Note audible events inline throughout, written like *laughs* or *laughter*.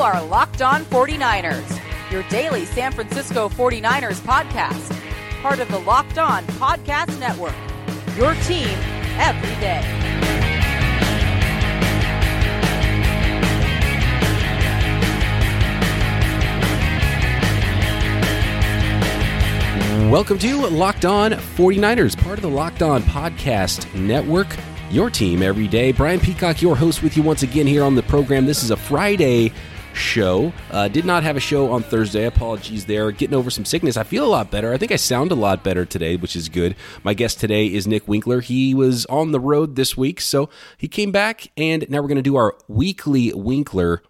are Locked On 49ers, your daily San Francisco 49ers podcast, part of the Locked On Podcast Network. Your team every day. Welcome to Locked On 49ers, part of the Locked On Podcast Network. Your team every day. Brian Peacock, your host, with you once again here on the program. This is a Friday show. Uh, did not have a show on Thursday. Apologies there. Getting over some sickness. I feel a lot better. I think I sound a lot better today, which is good. My guest today is Nick Winkler. He was on the road this week, so he came back, and now we're going to do our weekly Winkler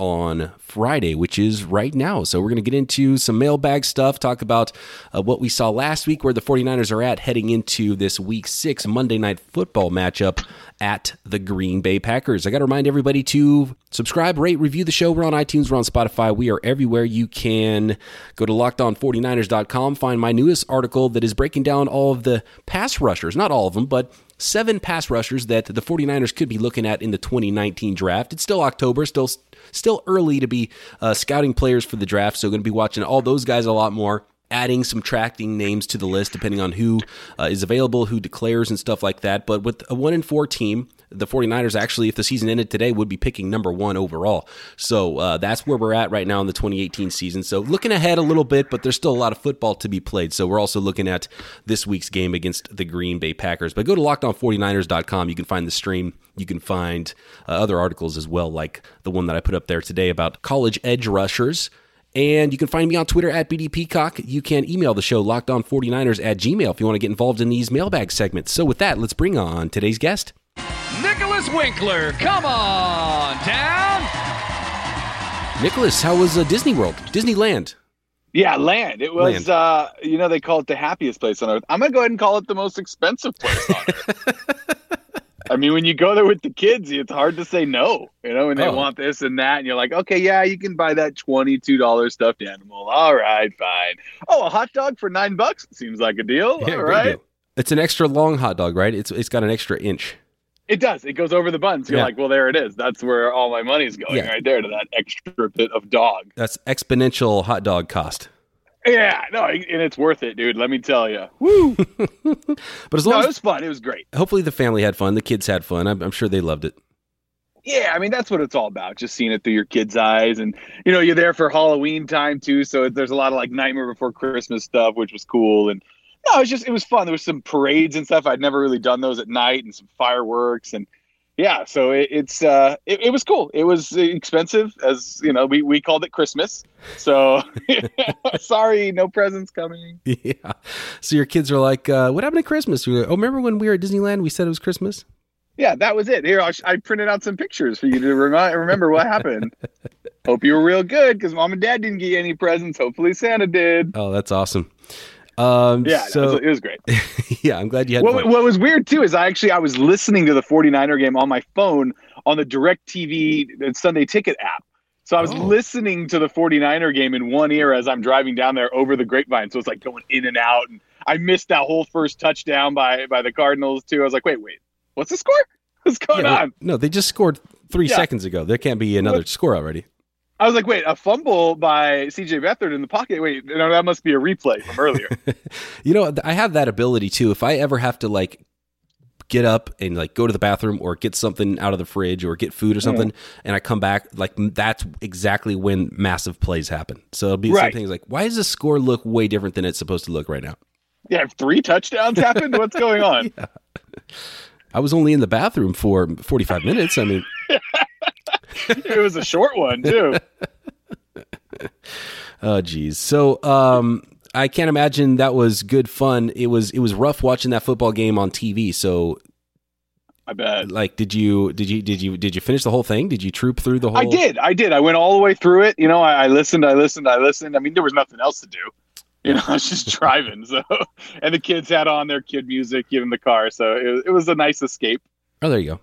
on Friday, which is right now. So we're going to get into some mailbag stuff, talk about uh, what we saw last week, where the 49ers are at heading into this week six Monday night football matchup at the Green Bay Packers. I got to remind everybody to subscribe, rate, review the show. We're on iTunes, we're on Spotify, we are everywhere. You can go to lockedon49ers.com, find my newest article that is breaking down all of the pass rushers, not all of them, but seven pass rushers that the 49ers could be looking at in the 2019 draft. It's still October, still still early to be uh, scouting players for the draft, so going to be watching all those guys a lot more adding, subtracting names to the list depending on who uh, is available, who declares, and stuff like that. But with a one in four team, the 49ers actually, if the season ended today, would be picking number one overall. So uh, that's where we're at right now in the 2018 season. So looking ahead a little bit, but there's still a lot of football to be played. So we're also looking at this week's game against the Green Bay Packers. But go to lockedon49ers.com. You can find the stream. You can find uh, other articles as well, like the one that I put up there today about college edge rushers. And you can find me on Twitter at BD Peacock. You can email the show lockedon49ers at gmail if you want to get involved in these mailbag segments. So with that, let's bring on today's guest. Nicholas Winkler, come on down. Nicholas, how was uh, Disney World? Disneyland? Yeah, land. It was, Land. uh, you know, they call it the happiest place on earth. I'm going to go ahead and call it the most expensive place on earth. *laughs* I mean, when you go there with the kids, it's hard to say no, you know, and they Oh. want this and that. And you're like, okay, yeah, you can buy that $22 stuffed animal. All right, fine. Oh, a hot dog for nine bucks? Seems like a deal. Yeah, All great right. deal. It's an extra long hot dog, right? It's it's got an extra inch. It does. It goes over the buns. You're Yeah. like, well, there it is. That's where all my money's going Yeah. right there to that extra bit of dog. That's exponential hot dog cost. Yeah, no, and it's worth it, dude. Let me tell you. Woo! *laughs* But as long No, long it was fun. It was great. hopefully the family had fun, the kids had fun. I'm, I'm sure they loved it. Yeah, I mean that's what it's all about. Just seeing it through your kids' eyes, and you know you're there for Halloween time too. So there's a lot of like Nightmare Before Christmas stuff, which was cool. And no, it was just it was fun. There was some parades and stuff. I'd never really done those at night, and some fireworks, and yeah. So it, it's uh, it, it was cool. It was expensive, as you know. We we called it Christmas. So *laughs* sorry, no presents coming. *laughs* Yeah. So your kids are like, uh, "What happened at Christmas?" "Oh, remember when we were at Disneyland? We said it was Christmas." Yeah, that was it. Here, I, I printed out some pictures for you to remind, remember what happened. *laughs* Hope you were real good because mom and dad didn't get you any presents. Hopefully, Santa did. Oh, that's awesome. Um, Yeah, So it, was, it was great. *laughs* yeah, I'm glad you had. What, what was weird too is I actually I was listening to the 49er game on my phone on the DirecTV Sunday Ticket app. So I was Oh. listening to the 49er game in one ear as I'm driving down there over the grapevine. So it's like going in and out. And I missed that whole first touchdown by by the Cardinals too. I was like, wait, wait, what's the score? *laughs* What's going Yeah, on? No, they just scored three Yeah. seconds ago. There can't be another What- score already. I was like, wait, a fumble by CJ Beathard in the pocket. Wait, no, that must be a replay from earlier. *laughs* You know, I have that ability too. If I ever have to like get up and like go to the bathroom or get something out of the fridge or get food or mm. something, and I come back, like that's exactly when massive plays happen. So it'll be Right. something like, why does the score look way different than it's supposed to look right now? yeah, three touchdowns happened. What's going on? *laughs* I was only in the bathroom for 45 minutes. I mean, *laughs* *laughs* It was a short one too. *laughs* oh geez. So, um, I can't imagine that was good fun. It was it was rough watching that football game on TV. So, I bet. like, did you did you did you did you finish the whole thing? Did you troop through the whole? I did. I did. I went all the way through it. You know, I, I listened. I listened. I listened. I mean, there was nothing else to do. You know, *laughs* I was just driving. So, and the kids had on their kid music in the car. So it, it was a nice escape. Oh, there you go.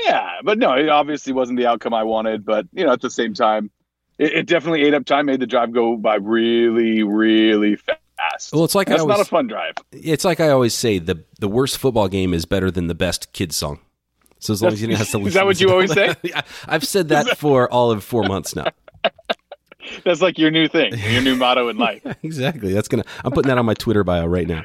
Yeah, but no, it obviously wasn't the outcome I wanted. But you know, at the same time, it, it definitely ate up time. Made the drive go by really, really fast. Well, it's like I That's always, not a fun drive. it's like I always say the the worst football game is better than the best kids song. So as long as he have to *laughs* listen, is that what you always say? *laughs* I've said that for all of four months now. *laughs* That's like your new thing, your new motto in life. exactly. That's gonna. I'm putting that on my Twitter bio right now.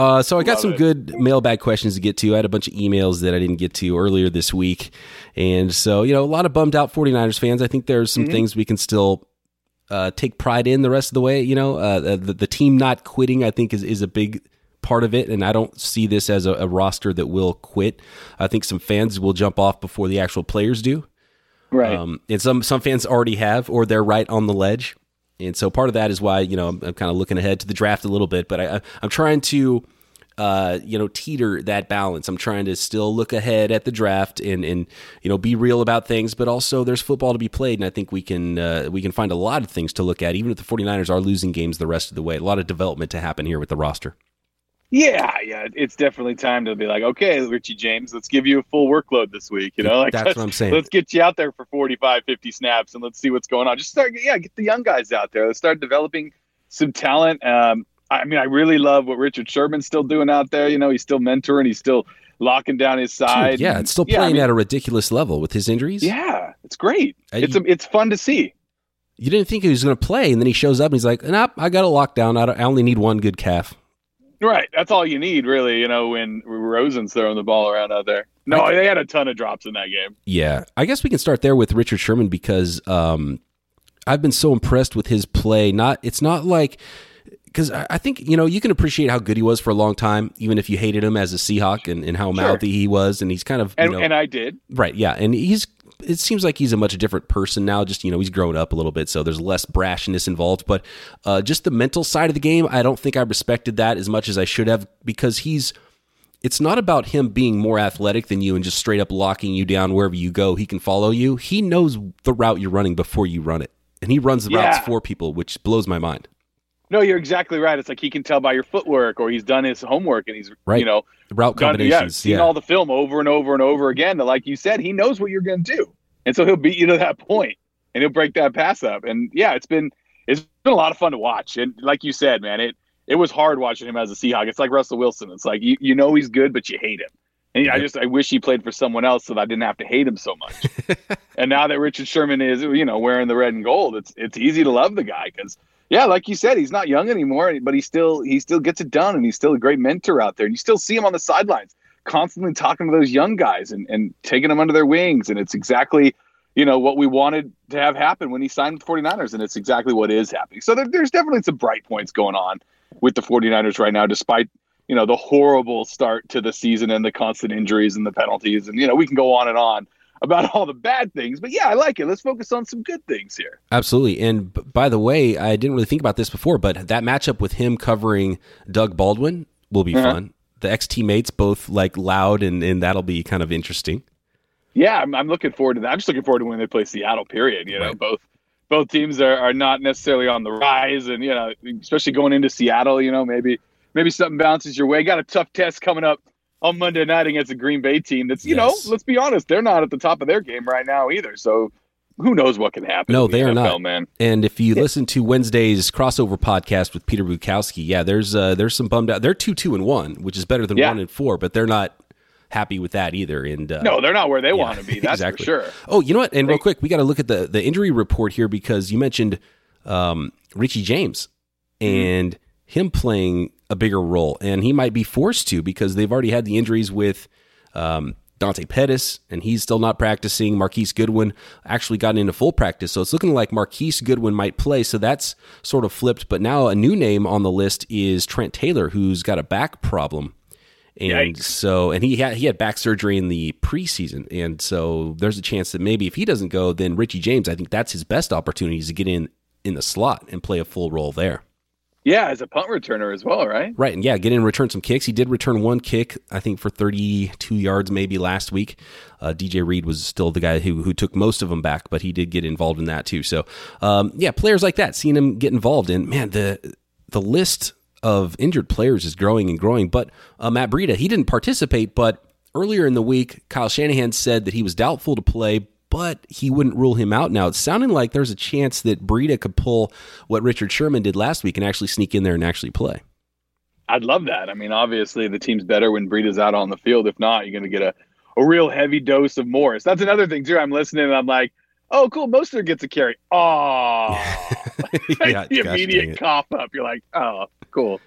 Uh, so I got Love some it. good mailbag questions to get to. I had a bunch of emails that I didn't get to earlier this week. And so, you know, a lot of bummed out 49ers fans. I think there's some things we can still uh, take pride in the rest of the way. You know, uh, the, the team not quitting, I think, is, is a big part of it. And I don't see this as a, a roster that will quit. I think some fans will jump off before the actual players do. Right. Um, and some some fans already have, or they're right on the ledge. And so part of that is why you know I'm, I'm kind of looking ahead to the draft a little bit, but I, I'm trying to uh, you know teeter that balance. I'm trying to still look ahead at the draft and and you know be real about things, but also there's football to be played, and I think we can uh, we can find a lot of things to look at, even if the 49ers are losing games the rest of the way. A lot of development to happen here with the roster. Yeah, yeah, it's definitely time to be like, okay, Richie James, let's give you a full workload this week. You know, like That's let's- what I'm saying. Let's get you out there for 45, 50 snaps and let's see what's going on. Just start, yeah, get the young guys out there. Let's start developing some talent. Um, I mean, I really love what Richard Sherman's still doing out there. You know, he's still mentoring, he's still locking down his side. Dude, yeah, it's still Yeah, I playing mean, at a ridiculous level with his injuries. Yeah, it's great. Uh, It's you- a, it's fun to see. You didn't think he was going to play, and then he shows up and he's like, "Nope, I got it locked down. I, don't, I only need one good calf." Right, that's all you need, really. You know, when Rosen's throwing the ball around out there. No, they had a ton of drops in that game. Yeah, I guess we can start there with Richard Sherman because um, I've been so impressed with his play. Not, it's not like because I I think you know you can appreciate how good he was for a long time, even if you hated him as a Seahawk and, and how mouthy he was, and he's kind of you And know, and I did. right, yeah, and he's. It seems like he's a much different person now. Just you know, he's grown up a little bit, so there's less brashness involved. But uh, just the mental side of the game, I don't think I respected that as much as I should have because he's it's not about him being more athletic than you and just straight up locking you down wherever you go. He can follow you. He knows the route you're running before you run it. And he runs the routes for people, which blows my mind. No, you're exactly right. It's like he can tell by your footwork, or he's done his homework, and he's Right. you know Route done, yeah, seen Yeah. all the film over and over and over again. To, like you said, he knows what you're going to do, and so he'll beat you to that point, and he'll break that pass up. And yeah, it's been it's been a lot of fun to watch. And like you said, man, it it was hard watching him as a Seahawk. It's like Russell Wilson. It's like you you know he's good, but you hate him. And I just I wish he played for someone else so that I didn't have to hate him so much. *laughs* and now that Richard Sherman is you know wearing the red and gold, it's it's easy to love the guy because yeah, like you said, he's not young anymore, but he still he still gets it done, and he's still a great mentor out there. And you still see him on the sidelines, constantly talking to those young guys and, and taking them under their wings. And it's exactly you know what we wanted to have happen when he signed with the 49ers, and it's exactly what is happening. So there, there's definitely some bright points going on with the 49ers right now, despite you know the horrible start to the season and the constant injuries and the penalties, and you know we can go on and on about all the bad things. But yeah, I like it. Let's focus on some good things here. Absolutely. And b- by the way, I didn't really think about this before, but that matchup with him covering Doug Baldwin will be Uh-huh. fun. The ex teammates both like loud, and, and that'll be kind of interesting. Yeah, I'm, I'm looking forward to that. I'm just looking forward to when they play Seattle. Period. You know, Right. both both teams are, are not necessarily on the rise, and you know, especially going into Seattle. You know, maybe maybe something bounces your way. Got a tough test coming up on Monday night against a Green Bay team. That's you Yes. know, let's be honest, they're not at the top of their game right now either. So who knows what can happen? No, in the they are NFL, not. man. And if you listen to Wednesday's crossover podcast with Peter Bukowski, yeah, there's uh, there's some bummed out. They're two two and one, which is better than Yeah. one and four, but they're not happy with that either. And uh, No, they're not where they yeah, want to be. *laughs* That's exactly. for sure. Oh, you know what? And real quick, we got to look at the the injury report here because you mentioned um, Richie James and him playing a bigger role, and he might be forced to because they've already had the injuries with. Um, Dante Pettis, and he's still not practicing. Marquise Goodwin actually got into full practice, so it's looking like Marquise Goodwin might play. So that's sort of flipped. But now a new name on the list is Trent Taylor, who's got a back problem. And Yikes. so, and he had he had back surgery in the preseason, and so there's a chance that maybe if he doesn't go, then Richie James, I think that's his best opportunity to get in in the slot and play a full role there. Yeah, as a punt returner as well, right? Right, and yeah, get in and return some kicks. He did return one kick, I think, for 32 yards maybe last week. Uh, DJ Reed was still the guy who who took most of them back, but he did get involved in that too. So, um, yeah, players like that, seeing him get involved in, man, the the list of injured players is growing and growing. But uh, Matt Breida, he didn't participate, but earlier in the week, Kyle Shanahan said that he was doubtful to play, but he wouldn't rule him out now. It's sounding like there's a chance that Breida could pull what Richard Sherman did last week and actually sneak in there and actually play. I'd love that. I mean, obviously the team's better when Breida's out on the field. If not, you're going to get a, a real heavy dose of Morris. That's another thing too. I'm listening and I'm like, oh, cool. Mostert gets a carry. Oh, *laughs* yeah, the immediate it. cough up. You're like, oh, cool.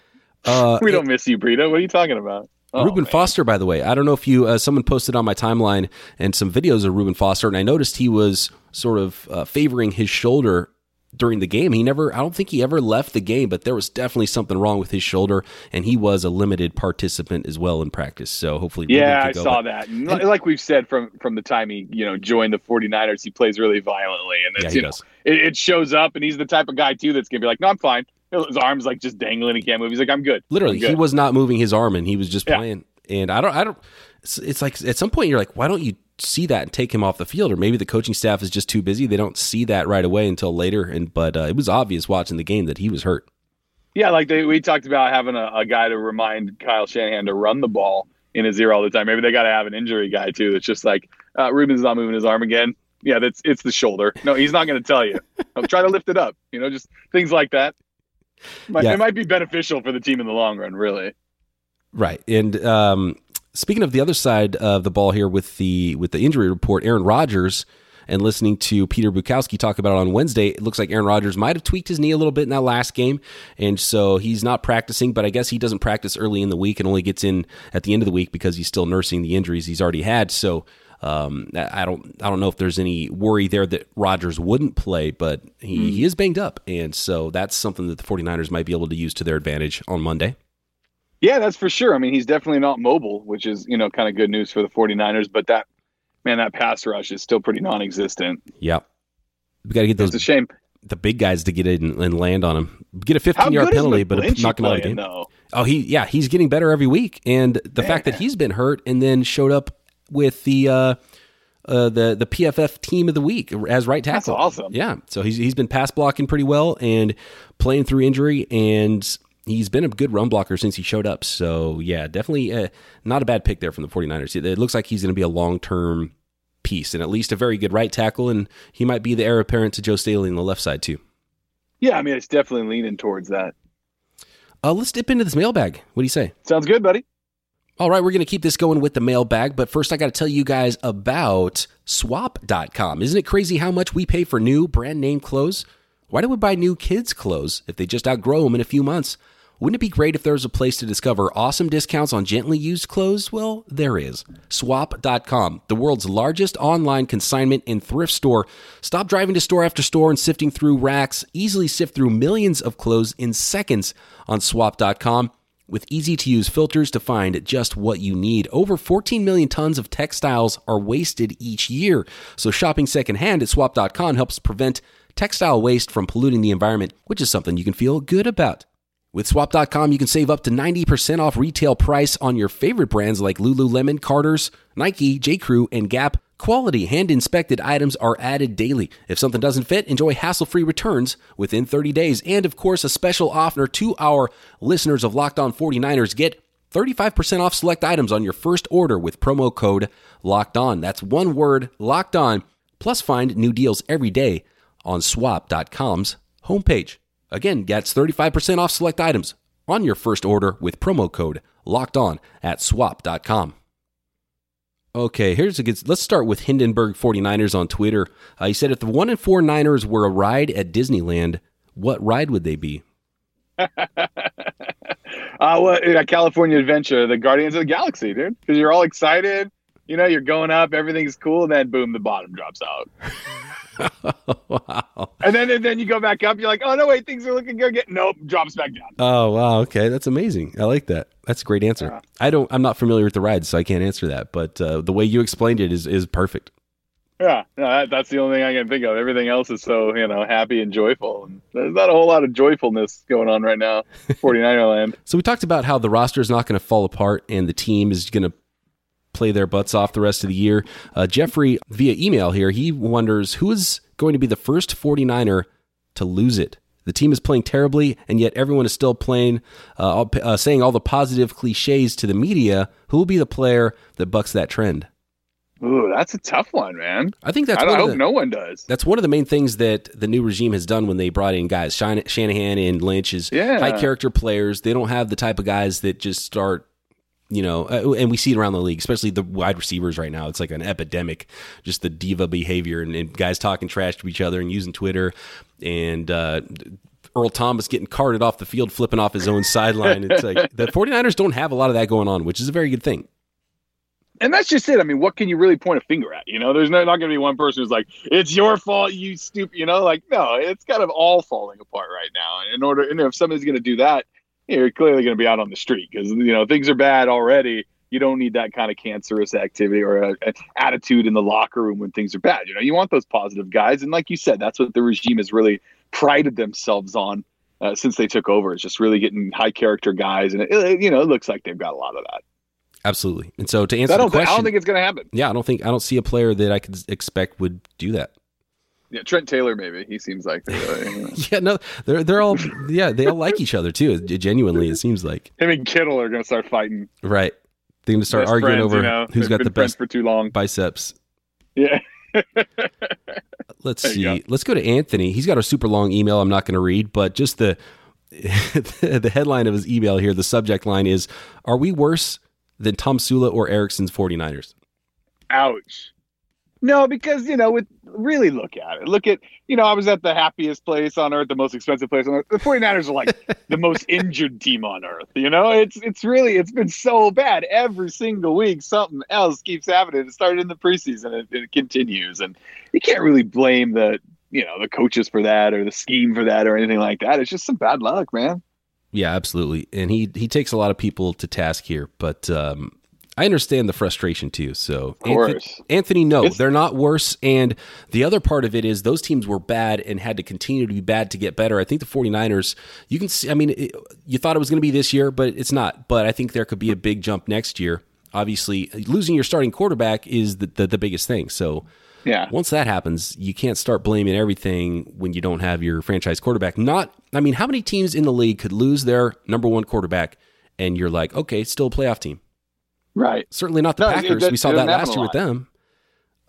Uh, We don't miss you, Breida. What are you talking about? Oh, Reuben man. Foster, by the way, I don't know if you uh, someone posted on my timeline and some videos of Reuben Foster, and I noticed he was sort of uh, favoring his shoulder during the game. He never, I don't think he ever left the game, but there was definitely something wrong with his shoulder, and he was a limited participant as well in practice. So hopefully, Yeah, I go, saw that. And like we've said from from the time he you know joined the 49ers, he plays really violently, and Yeah, know, it, it shows up. And he's the type of guy too that's gonna be like, "No, I'm fine." His arms like just dangling. He can't move. He's like, "I'm good." Literally, I'm good. he was not moving his arm, and he was just Yeah. playing. And I don't, I don't. It's, it's like at some point you're like, why don't you see that and take him off the field? Or maybe the coaching staff is just too busy; they don't see that right away until later. And but uh, it was obvious watching the game that he was hurt. Yeah, like they, we talked about having a, a guy to remind Kyle Shanahan to run the ball in his ear all the time. Maybe they got to have an injury guy too. That's just like uh, Reuben's not moving his arm again. Yeah, that's it's the shoulder. No, he's not going to tell you. *laughs* I'm trying to lift it up. You know, just things like that. Might, Yeah. It might be beneficial for the team in the long run, really. Right. And um, speaking of the other side of the ball here with the with the injury report, Aaron Rodgers and listening to Peter Bukowski talk about it on Wednesday, it looks like Aaron Rodgers might have tweaked his knee a little bit in that last game, and so he's not practicing. But I guess he doesn't practice early in the week and only gets in at the end of the week because he's still nursing the injuries he's already had. So. Um, I don't, I don't know if there's any worry there that Rodgers wouldn't play, but he, he is banged up. And so that's something that the 49ers might be able to use to their advantage on Monday. Yeah, that's for sure. I mean, he's definitely not mobile, which is, you know, kind of good news for the 49ers, but that man, that pass rush is still pretty non-existent. Yeah. We got to get those It's a shame. the big guys to get in and land on him. Get a How 15 yard penalty, is but him out of the game. though? Oh, he yeah, he's getting better every week, and the fact that he's been hurt and then showed up with the uh, uh, the the PFF team of the week as right That's tackle. awesome. Yeah, so he's he's been pass blocking pretty well and playing through injury, and he's been a good run blocker since he showed up. So yeah, definitely uh, not a bad pick there from the 49ers. It, it looks like he's going to be a long term piece and at least a very good right tackle, and he might be the heir apparent to Joe Staley on the left side too. Yeah, I mean, it's definitely leaning towards that. Uh, let's dip into this mailbag. What do you say? Sounds good, buddy. All right, we're going to keep this going with the mailbag, but first I got to tell you guys about swap.com. Isn't it crazy how much we pay for new brand name clothes? Why do we buy new kids' clothes if they just outgrow them in a few months? Wouldn't it be great if there was a place to discover awesome discounts on gently used clothes? Well, there is. Swap.com, the world's largest online consignment and thrift store. Stop driving to store after store and sifting through racks. Easily sift through millions of clothes in seconds on swap.com with easy to use filters to find just what you need. Over 14 million tons of textiles are wasted each year. So shopping secondhand at swap.com helps prevent textile waste from polluting the environment, which is something you can feel good about. With swap.com, you can save up to 90% off retail price on your favorite brands like Lululemon, Carter's, Nike, J.Crew, and Gap. Quality hand inspected items are added daily. If something doesn't fit, enjoy hassle free returns within 30 days. And of course, a special offer to our listeners of Locked On 49ers get 35% off select items on your first order with promo code Locked On. That's one word, Locked On. Plus, find new deals every day on swap.com's homepage. Again, gets 35% off select items on your first order with promo code locked on at swap.com. Okay, here's a good. Let's start with Hindenburg 49ers on Twitter. Uh, he said, if the 1 and 4 Niners were a ride at Disneyland, what ride would they be? *laughs* Uh, well, a California Adventure, the Guardians of the Galaxy, dude. Because you're all excited. You know, you're going up, everything's cool, and then boom, the bottom drops out. *laughs* wow. And then and then you go back up, you're like, oh no, wait, things are looking good. Nope, drops back down. Oh, wow. Okay, that's amazing. I like that. That's a great answer. I don't. I'm not familiar with the rides, so I can't answer that. But uh, the way you explained it is is perfect. Yeah, no, that, that's the only thing I can think of. Everything else is so you know happy and joyful, and there's not a whole lot of joyfulness going on right now. *laughs* 49er land. So we talked about how the roster is not going to fall apart and the team is going to play their butts off the rest of the year. Uh, Jeffrey, via email here, he wonders who is going to be the first 49er to lose it. The team is playing terribly, and yet everyone is still playing, uh, uh, saying all the positive cliches to the media. Who will be the player that bucks that trend? Ooh, that's a tough one, man. I think that's I one hope the, no one does. That's one of the main things that the new regime has done when they brought in guys, Shanahan and Lynch, is Yeah. high character players. They don't have the type of guys that just start, you know, uh, and we see it around the league, especially the wide receivers right now. It's like an epidemic, just the diva behavior and, and guys talking trash to each other and using Twitter and, uh, Earl Thomas getting carted off the field, flipping off his own sideline. It's like *laughs* the 49ers don't have a lot of that going on, which is a very good thing. and that's just it. I mean, what can you really point a finger at? You know, there's no, not going to be one person who's like, "It's your fault, you stupid." You know, like no, it's kind of all falling apart right now. And in order, and if somebody's going to do that, you're clearly going to be out on the street because you know things are bad already. You don't need that kind of cancerous activity or a, a attitude in the locker room when things are bad. You know, you want those positive guys, and like you said, that's what the regime has really prided themselves on. Uh, since they took over, it's just really getting high character guys, and it, it- you know it looks like they've got a lot of that. Absolutely. And so to answer I the think, question, I don't think it's going to happen. yeah, I don't think I don't see a player that I could expect would do that. Yeah, Trent Taylor maybe. He seems like uh, *laughs* Yeah, no, they're they're all yeah, they all like each other too. Genuinely, it seems like him and Kittle are going to start fighting. right. They're gonna start Best arguing friends, over you know? who's They've got the best for too long. biceps. Yeah, *laughs* Let's see. Let's go to Anthony. He's got a super long email. I'm not going to read, but just the *laughs* the headline of his email here. The subject line is: Are we worse than Tomsula or Erickson's 49ers? ouch. No, because you know, with really look at it. Look at you know, I was at the happiest place on earth, the most expensive place on earth. The 49ers are like *laughs* the most injured team on earth. You know, it's it's really it's been so bad every single week. Something else keeps happening. It started in the preseason and it continues, and you can't really blame the you know the coaches for that or the scheme for that or anything like that. It's just some bad luck, man. Yeah, absolutely. And he he takes a lot of people to task here, but um, I understand the frustration too. So. Anthony, Anthony no, It's- they're not worse. And the other part of it is those teams were bad and had to continue to be bad to get better. I think the 49ers, you can see, I mean, it, you thought it was going to be this year, but it's not. But I think there could be a big jump next year. Obviously, losing your starting quarterback is the, the, the biggest thing. So, Yeah. once that happens, you can't start blaming everything when you don't have your franchise quarterback. Not, I mean, how many teams in the league could lose their number one quarterback and you're like, okay, still a playoff team? Right. Certainly not the No, Packers. it- we saw that last year with them.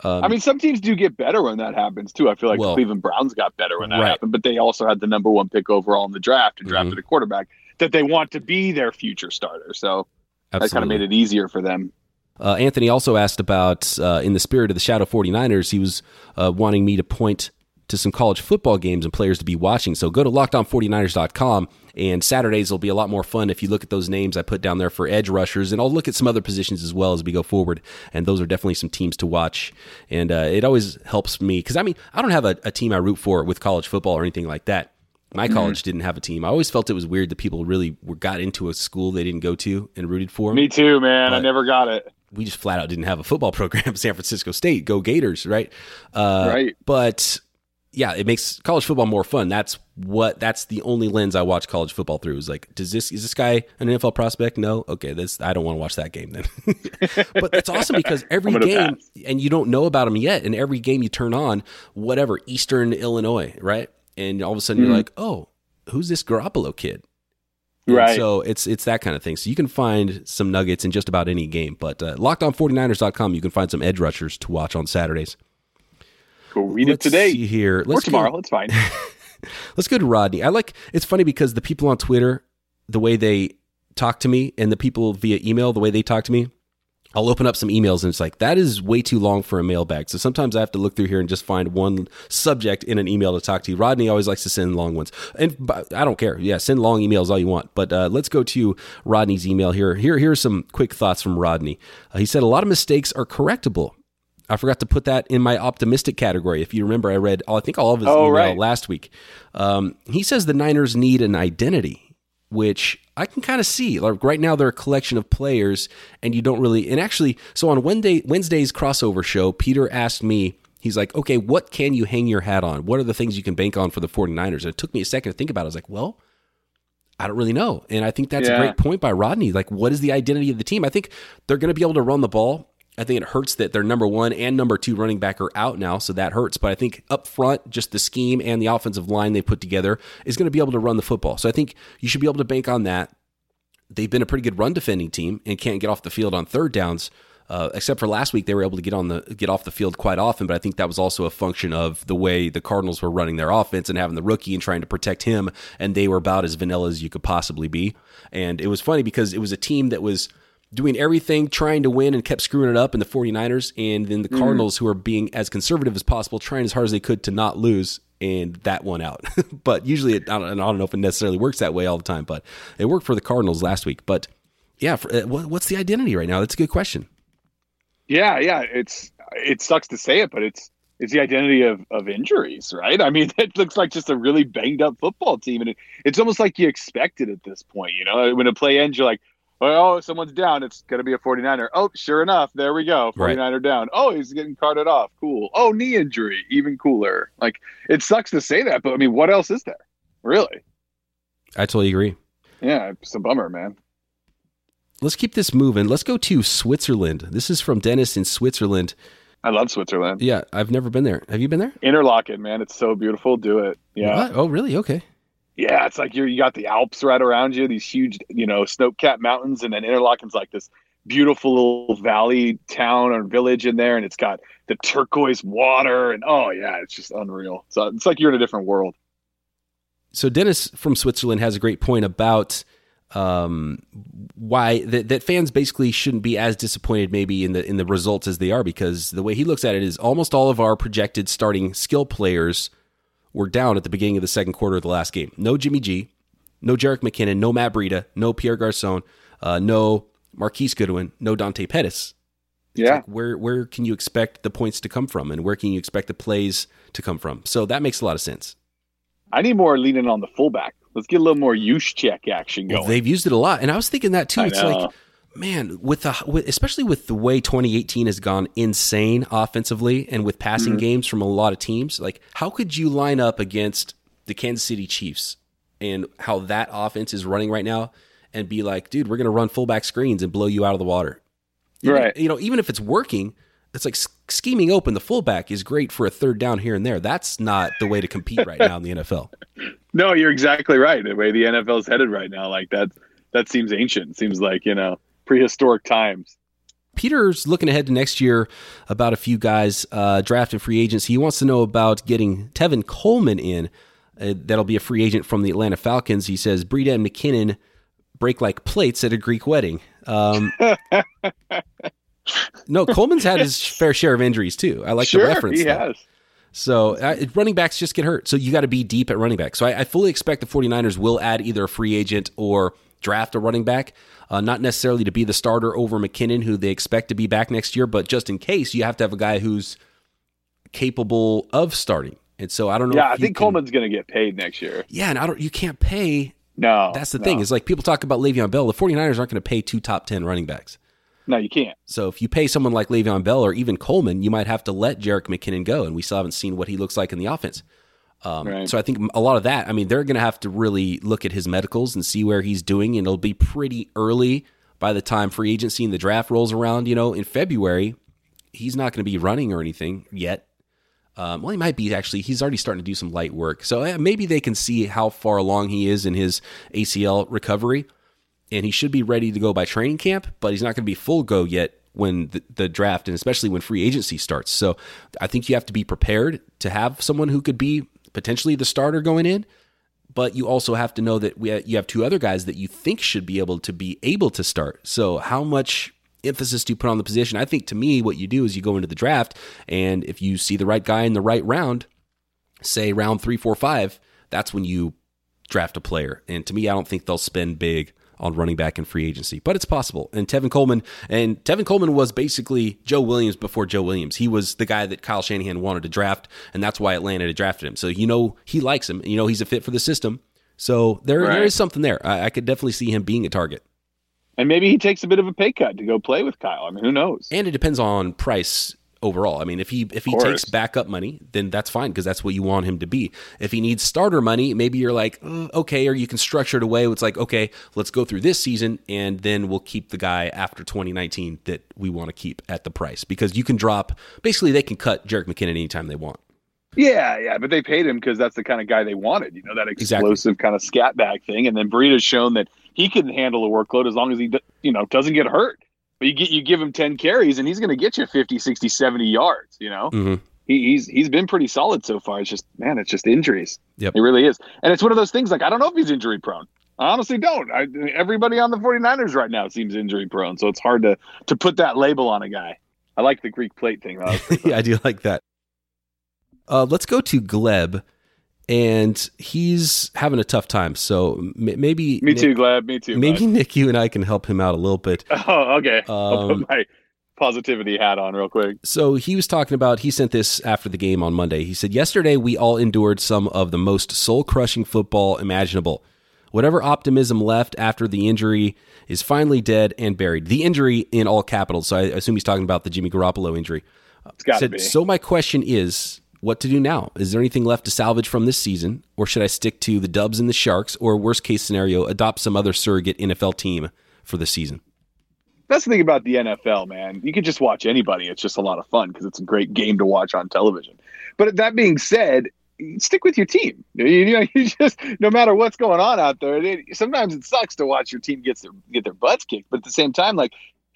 Um, I mean, some teams do get better when that happens too. I feel like Well- the Cleveland Browns got better when that Right. happened, but they also had the number one pick overall in the draft and drafted Mhm. a quarterback that they want to be their future starter. So that kind of made it easier for them. Uh, Anthony also asked about, uh, in the spirit of the Shadow 49ers, he was uh, wanting me to point to some college football games and players to be watching. So go to lockedon49ers.com, and Saturdays will be a lot more fun if you look at those names I put down there for edge rushers. And I'll look at some other positions as well as we go forward. And those are definitely some teams to watch. And uh, it always helps me because, I mean, I don't have a, a team I root for with college football or anything like that. My college didn't have a team. I always felt it was weird that people really were, got into a school they didn't go to and rooted for. Me too, man. I never got it. we just flat out didn't have a football *laughs* program. San Francisco State, go Gators, right? Uh, Right. But yeah, it makes college football more fun. That's what. That's the only lens I watch college football through. Is like, does this is this guy an NFL prospect? No. Okay, this I don't want to watch that game then. *laughs* but it's awesome because *laughs* every game, pass. and you don't know about them yet, and every game you turn on, whatever Eastern Illinois, right? And all of a sudden Mm-hmm. you're like, oh, who's this Garoppolo kid? And Right. So it's it's that kind of thing. So you can find some nuggets in just about any game. But uh, lockedon49ers.com, you can find some edge rushers to watch on Saturdays. Go read Let's it today see here. Let's tomorrow. Go, It's fine. *laughs* let's go to Rodney. I like it's funny because the people on Twitter, the way they talk to me, and the people via email, the way they talk to me, I'll open up some emails and it's like that is way too long for a mailbag. So sometimes I have to look through here and just find one subject in an email to talk to you. Rodney always likes to send long ones, and I don't care. Yeah, send long emails all you want. But uh, let's go to Rodney's email here. Here, here's some quick thoughts from Rodney. Uh, he said a lot of mistakes are correctable. I forgot to put that in my optimistic category. If you remember, I read, I think all of his Oh, email right. last week. Um, he says the Niners need an identity, which I can kind of see. Like right now, they're a collection of players, and you don't really. And actually, so on Wednesday, Wednesday's crossover show, Peter asked me, he's like, okay, what can you hang your hat on? What are the things you can bank on for the 49ers? And it took me a second to think about it. I was like, well, I don't really know. And I think that's a great point by Rodney. Like, what is the identity of the team? I think they're going to be able to run the ball. I think it hurts that their number one and number two running back are out now, so that hurts. But I think up front, just the scheme and the offensive line they put together is going to be able to run the football. So I think you should be able to bank on that. They've been a pretty good run defending team and can't get off the field on third downs. Uh, except for last week, they were able to get on the get off the field quite often. But I think that was also a function of the way the Cardinals were running their offense and having the rookie and trying to protect him. And they were about as vanilla as you could possibly be. And it was funny because it was a team that was doing everything trying to win and kept screwing it up in the 49ers and then the mm. Cardinals who are being as conservative as possible trying as hard as they could to not lose and that won out. *laughs* but usually it, I, don't, I don't know if it necessarily works that way all the time, but it worked for the Cardinals last week. But yeah, for, uh, what's the identity right now? That's a good question. Yeah, yeah, it's it sucks to say it, but it's it's the identity of, of injuries, right? I mean, *laughs* it looks like just a really banged up football team, and it, it's almost like you expect it at this point. You know, when a play ends, you're like, oh, someone's down. It's going to be a 49er. Oh, sure enough, there we go. 49er right. down. Oh, he's getting carted off. Cool. Oh, knee injury. Even cooler. Like, it sucks to say that, but I mean, what else is there? Really? I totally agree. Yeah, it's a bummer, man. Let's keep this moving. Let's go to Switzerland. This is from Dennis in Switzerland. I love Switzerland. Yeah, I've never been there. Have you been there? Interlaken, man. It's so beautiful. Do it. Yeah. What? Oh, really? Okay. Yeah, it's like you're you got the Alps right around you, these huge, you know, snow-capped mountains, and then Interlaken's like this beautiful little valley town or village in there, and it's got the turquoise water, and oh yeah, it's just unreal. So it's like you're in a different world. So Dennis from Switzerland has a great point about um, why that, that fans basically shouldn't be as disappointed maybe in the in the results as they are because the way he looks at it is almost all of our projected starting skill players were down at the beginning of the second quarter of the last game. No Jimmy G, no Jerick McKinnon, no Matt Breida, no Pierre Garcon, uh, no Marquise Goodwin, no Dante Pettis. It's yeah. Like where where can you expect the points to come from, and where can you expect the plays to come from? So that makes a lot of sense. I need more leaning on the fullback. Let's get a little more Juszczyk action going. Well, they've used it a lot, and I was thinking that too. I it's know. like man, with the with, especially with the way 2018 has gone insane offensively and with passing mm-hmm. games from a lot of teams, like how could you line up against the Kansas City Chiefs and how that offense is running right now and be like, dude, we're going to run fullback screens and blow you out of the water. Even, right. You know, even if it's working, it's like scheming open the fullback is great for a third down here and there. That's not the way to compete right now in the NFL. *laughs* No, you're exactly right. The way the NFL is headed right now, like that, that seems ancient. It seems like you know prehistoric times. Peter's looking ahead to next year about a few guys uh, drafted free agents. He wants to know about getting Tevin Coleman in. Uh, that'll be a free agent from the Atlanta Falcons. He says Breida and McKinnon break like plates at a Greek wedding. Um, *laughs* no, Coleman's had his fair share of injuries too. I like sure, the reference. He has. So uh, running backs just get hurt. So you got to be deep at running back. So I, I fully expect the 49ers will add either a free agent or draft a running back uh, not necessarily to be the starter over McKinnon, who they expect to be back next year, but just in case, you have to have a guy who's capable of starting. And so I don't know. Yeah, I think can, Coleman's going to get paid next year. Yeah, and I don't. You can't pay. No, that's the no. thing. Is like people talk about Le'Veon Bell. The 49ers aren't going to pay two top ten running backs. No, you can't. So if you pay someone like Le'Veon Bell or even Coleman, you might have to let Jerick McKinnon go, and we still haven't seen what he looks like in the offense. Um, right. So I think a lot of that. I mean, they're going to have to really look at his medicals and see where he's doing, and it'll be pretty early by the time free agency and the draft rolls around, you know, in February, he's not going to be running or anything yet. Um, well, he might be actually. He's already starting to do some light work. So uh, maybe they can see how far along he is in his ACL recovery. And he should be ready to go by training camp, but he's not going to be full go yet when the, the, draft and especially when free agency starts. So I think you have to be prepared to have someone who could be potentially the starter going in but you also have to know that we you have two other guys that you think should be able to be able to start. So how much emphasis do you put on the position? I think to me, what you do is you go into the draft, and if you see the right guy in the right round, say round three, four, five, that's when you draft a player. And to me, I don't think they'll spend big on running back in free agency, but it's possible. And Tevin Coleman, and Tevin Coleman was basically Joe Williams before Joe Williams. He was the guy that Kyle Shanahan wanted to draft, and that's why Atlanta drafted him. So you know he likes him. You know he's a fit for the system. So there, right. there is something there. I, I could definitely see him being a target. And maybe he takes a bit of a pay cut to go play with Kyle. I mean, who knows? And it depends on price overall. I mean, if he if he takes backup money, then that's fine because that's what you want him to be. If he needs starter money, maybe you're like, mm, okay, or you can structure it away. It's like, okay, let's go through this season, and then we'll keep the guy after 2019 that we want to keep at the price because you can drop. Basically, they can cut Jerick McKinnon anytime they want. Yeah, yeah, but they paid him because that's the kind of guy they wanted. You know, that explosive exactly. kind of scat back thing. And then Breida's shown that he can handle a workload as long as he, you know, doesn't get hurt. But you get you give him 10 carries and he's going to get you 50, 60, 70 yards, you know? Mhm. He, he's he's been pretty solid so far. It's just man, it's just injuries. Yep. It really is. And it's one of those things like I don't know if he's injury prone. I honestly don't. I, everybody on the 49ers right now seems injury prone, so it's hard to to put that label on a guy. I like the Greek plate thing. though. *laughs* yeah, I do like that. Uh, let's go to Gleb, and he's having a tough time. So m- maybe Me Nick- too, Glad. Me too. Maybe Nick, you and I can help him out a little bit. *laughs* Oh, okay. I'll Um, put my positivity hat on real quick. So he was talking about, he sent this after the game on Monday. He said, Yesterday, we all endured some of the most soul crushing football imaginable. Whatever optimism left after the injury is finally dead and buried. The injury in all capitals. So I assume he's talking about the Jimmy Garoppolo injury. It's got Said, be. so my question is what to do now? Is there anything left to salvage from this season? Or should I stick to the Dubs and the Sharks? Or worst case scenario, adopt some other surrogate NFL team for the season? That's the thing about the NFL, man. You can just watch anybody. It's just a lot of fun because it's a great game to watch on television. But that being said, stick with your team. *laughs* You, know, you just no matter what's going on out there. It, sometimes it sucks to watch your team get their get their butts kicked, but at the same time, like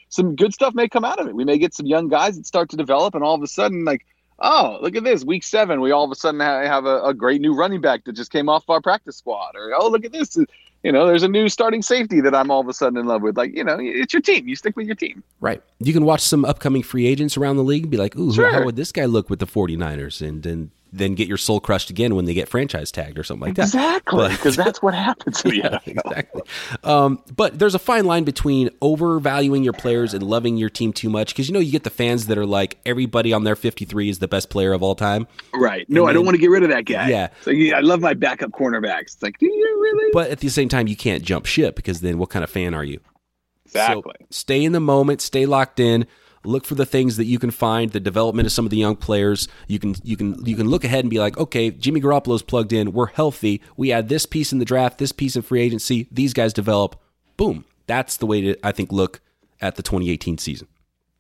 some good stuff may come out of it. We may get some young guys that start to develop, and all of a sudden, like, oh, look at this, week seven, we all of a sudden have a, a great new running back that just came off our practice squad, or oh, look at this, uh, you know, there's a new starting safety that I'm all of a sudden in love with. Like, you know, it's your team. You stick with your team. Right. You can watch some upcoming free agents around the league and be like, ooh, Sure. how would this guy look with the 49ers? And then then get your soul crushed again when they get franchise tagged or something like that. Exactly, because that's what happens in the *laughs* Yeah, NFL. exactly. Um, but there's a fine line between overvaluing your players and loving your team too much because you know you get the fans that are like everybody on their 53 is the best player of all time. Right. No, And I don't then- want to get rid of that guy. Yeah. So yeah, I love my backup cornerbacks. It's like, do you really? But at the same time, you can't jump ship because then what kind of fan are you? exactly. So stay in the moment, stay locked in. Look for the things that you can find, the development of some of the young players. You can you can you can look ahead and be like, okay, Jimmy Garoppolo's plugged in. We're healthy. We add this piece in the draft, this piece in free agency. These guys develop. Boom. That's the way to I think look at the 2018 season.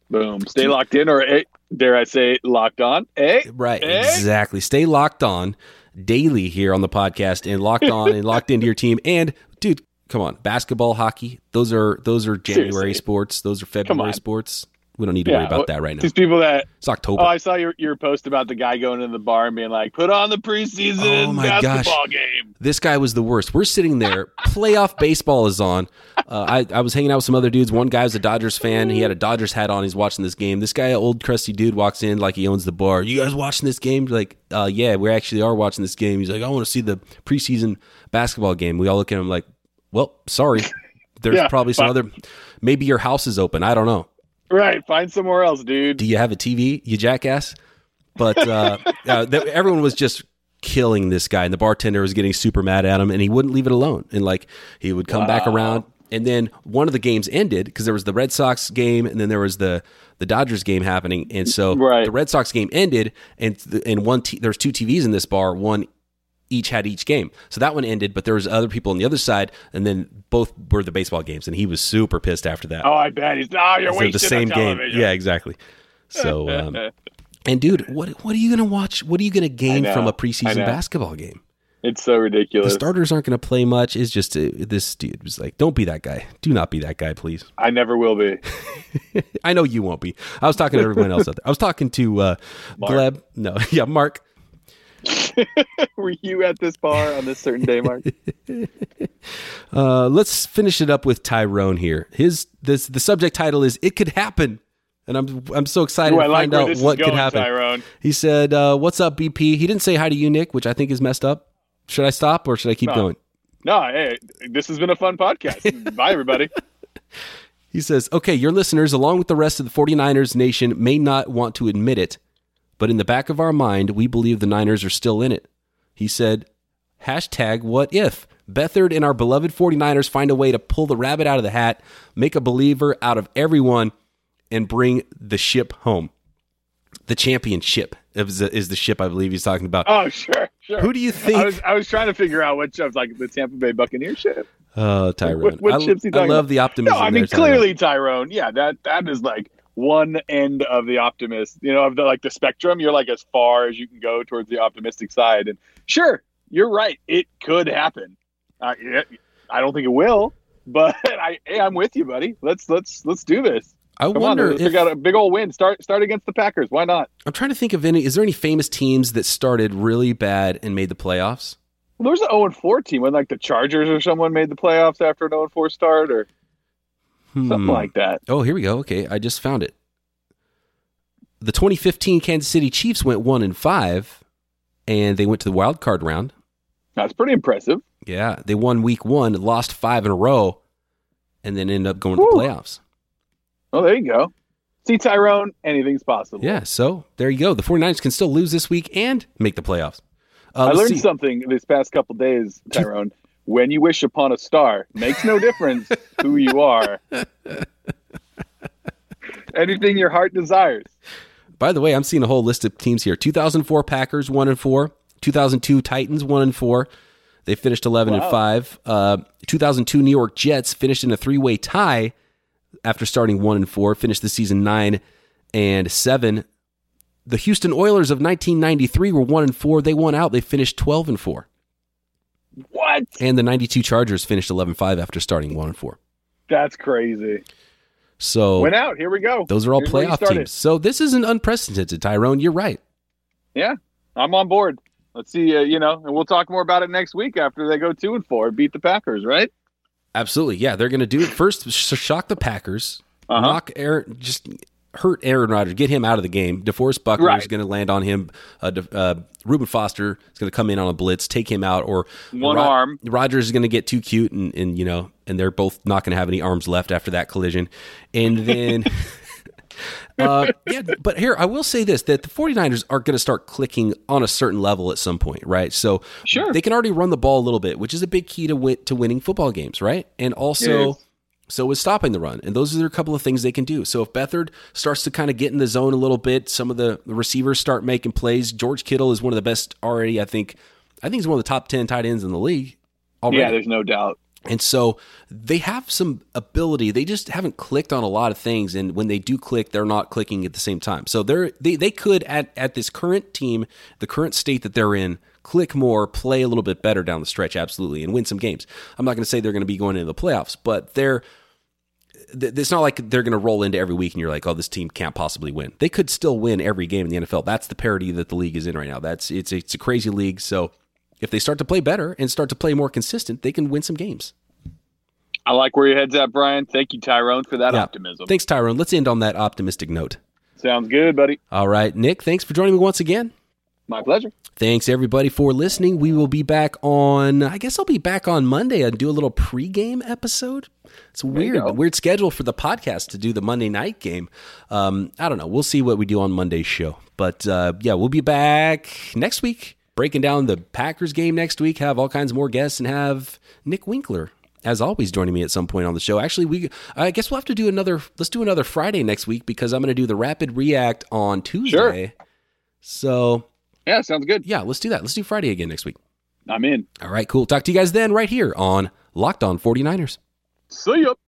Boom. Stay locked in, or eh, dare I say, locked on? Eh? Right, Eh? exactly. Stay locked on daily here on the podcast and locked on and *laughs* locked into your team. And dude, come on, basketball, hockey, those are those are January Seriously. sports. Those are February sports. We don't need to worry about that right now. These people that It's October. oh, I saw your your post about the guy going into the bar and being like, "Put on the preseason Oh, my basketball gosh. game." this guy was the worst. We're sitting there, *laughs* playoff baseball is on. Uh, I, I was hanging out with some other dudes. One guy was a Dodgers fan. He had a Dodgers hat on. He's watching this game. This guy, old crusty dude, walks in like he owns the bar. You guys watching this game? Like, uh, yeah, we actually are watching this game. He's like, I want to see the preseason basketball game. We all look at him like, well, sorry. There's *laughs* Yeah, probably some but- other. Maybe your house is open. I don't know. Right. Find somewhere else, dude. Do you have a TV, you jackass? But uh, *laughs* uh, th- everyone was just killing this guy, and the bartender was getting super mad at him, and he wouldn't leave it alone. And like he would come back around, and then one of the games ended because there was the Red Sox game, and then there was the the Dodgers game happening, and so Right. the Red Sox game ended, and th- and one t- there's two TVs in this bar, one each had each game. So that one ended, but there was other people on the other side, and then both were the baseball games, and he was super pissed after that. Oh, I bet he's. Oh, you're wasting the same game. Yeah, exactly. So, um, *laughs* and dude, what what are you gonna watch? What are you gonna gain from a preseason basketball game? It's so ridiculous. The starters aren't gonna play much. It's just uh, this dude was like, "Don't be that guy. Do not be that guy, please." I never will be. *laughs* I know you won't be. I was talking to everyone else out there. I was talking to uh, Mark. Gleb. No, *laughs* yeah, Mark. *laughs* Were you at this bar on this certain day, Mark? *laughs* Uh, let's finish it up with Tyrone here. His this the subject title is "It Could Happen," and I'm I'm so excited Ooh, to like find where out this what is going, could happen. Tyrone. He said, uh, "What's up, BP?" He didn't say hi to you, Nick, which I think is messed up. Should I stop or should I keep No. going? No, hey, this has been a fun podcast. *laughs* Bye, everybody. He says, "Okay, your listeners, along with the rest of the 49ers nation, may not want to admit it, but in the back of our mind, we believe the Niners are still in it." He said, "Hashtag What if." Beathard and our beloved 49ers find a way to pull the rabbit out of the hat, make a believer out of everyone, and bring the ship home. The championship is the, is the ship I believe he's talking about. Oh, sure, sure. Who do you think? I was I was trying to figure out which of like the Tampa Bay Buccaneer ship. Oh, Tyrone. What- what I, ship's he I love about? the optimism. No, I mean there, Tyrone. clearly Tyrone. Yeah, that that is like one end of the optimist. You know, of the like the spectrum. You're like as far as you can go towards the optimistic side. And sure, you're right. It could happen. Uh, yeah, I don't think it will, but *laughs* I, hey, I'm with you, buddy. Let's let's let's do this. I Come wonder on, if got a big old win. Start start against the Packers. Why not? I'm trying to think of any. Is there any famous teams that started really bad and made the playoffs? Well, there was an 0 4 team when like the Chargers or someone made the playoffs after an 0 4 start or something Hmm. like that. Oh, here we go. Okay, I just found it. The 2015 Kansas City Chiefs went one and five, and they went to the wild card round. That's pretty impressive. Yeah, they won week one, lost five in a row, and then ended up going to the playoffs. Oh, there you go. See, Tyrone, anything's possible. Yeah, so there you go. The 49ers can still lose this week and make the playoffs. Uh, I learned see. something this past couple days, Tyrone. When you wish upon a star, makes no difference *laughs* who you are. Anything your heart desires. By the way, I'm seeing a whole list of teams here. 2004 Packers one and four. 2002 Titans one and four. They finished 11 and five. Uh, 2002 New York Jets finished in a three way tie after starting one and four. Finished the season nine and seven. The Houston Oilers of 1993 were one and four. They won out. They finished 12 and four. What? And the 92 Chargers finished 11 5 after starting one and four. That's crazy. So Went out. Here we go. those are all Here's playoff teams. So this isn't unprecedented, Tyrone. You're right. Yeah, I'm on board. Let's see. Uh, you know, and we'll talk more about it next week after they go two and four, and beat the Packers, right? Absolutely. Yeah, they're going to do it first. Shock the Packers. Uh-huh. Knock Aaron. Just hurt Aaron Rodgers. Get him out of the game. DeForest Buckner is going to land on him. Uh, uh, Reuben Foster is going to come in on a blitz, take him out, or One arm. Rodgers is going to get too cute, and, and you know, and they're both not going to have any arms left after that collision. And then. *laughs* uh, yeah, but here I will say this: that the 49ers are going to start clicking on a certain level at some point, right? So Sure. they can already run the ball a little bit, which is a big key to win, to winning football games, right? And also. So is stopping the run, and those are a couple of things they can do. So if Beathard starts to kind of get in the zone a little bit, some of the receivers start making plays. George Kittle is one of the best already. I think. I think he's one of the top ten tight ends in the league. Already. Yeah, there's no doubt. And so they have some ability. They just haven't clicked on a lot of things, and when they do click, they're not clicking at the same time. So they're they they could at at this current team, the current state that they're in, click more, play a little bit better down the stretch, absolutely, and win some games. I'm not going to say they're going to be going into the playoffs, but they're. It's not like they're going to roll into every week and you're like, oh, this team can't possibly win. They could still win every game in the NFL. That's the parity that the league is in right now. That's it's it's a crazy league. So if they start to play better and start to play more consistent, they can win some games. I like where your head's at, Brian. Thank you, Tyrone, for that Yeah. optimism. Thanks, Tyrone. Let's end on that optimistic note. Sounds good, buddy. All right, Nick, thanks for joining me once again. My pleasure. Thanks, everybody, for listening. We will be back on, I guess I'll be back on Monday and do a little pregame episode. It's a weird, weird schedule for the podcast to do the Monday night game. Um, I don't know. We'll see what we do on Monday's show. But uh, yeah, we'll be back next week, breaking down the Packers game next week, have all kinds more guests, and have Nick Winkler. As always, joining me at some point on the show. Actually, we I guess we'll have to do another. Let's do another Friday next week because I'm going to do the Rapid React on Tuesday. So Yeah, sounds good. yeah, let's do that. Let's do Friday again next week. I'm in. All right, cool. Talk to you guys then right here on Locked On 49ers. See ya.